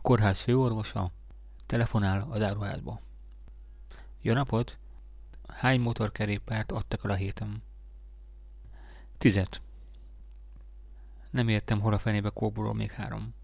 A kórház főorvosa telefonál az áruházba. Jó napot! Hány motorkerékpárt adtak el a héten? Tizet. Nem értem, hol a fenébe kóborol még három.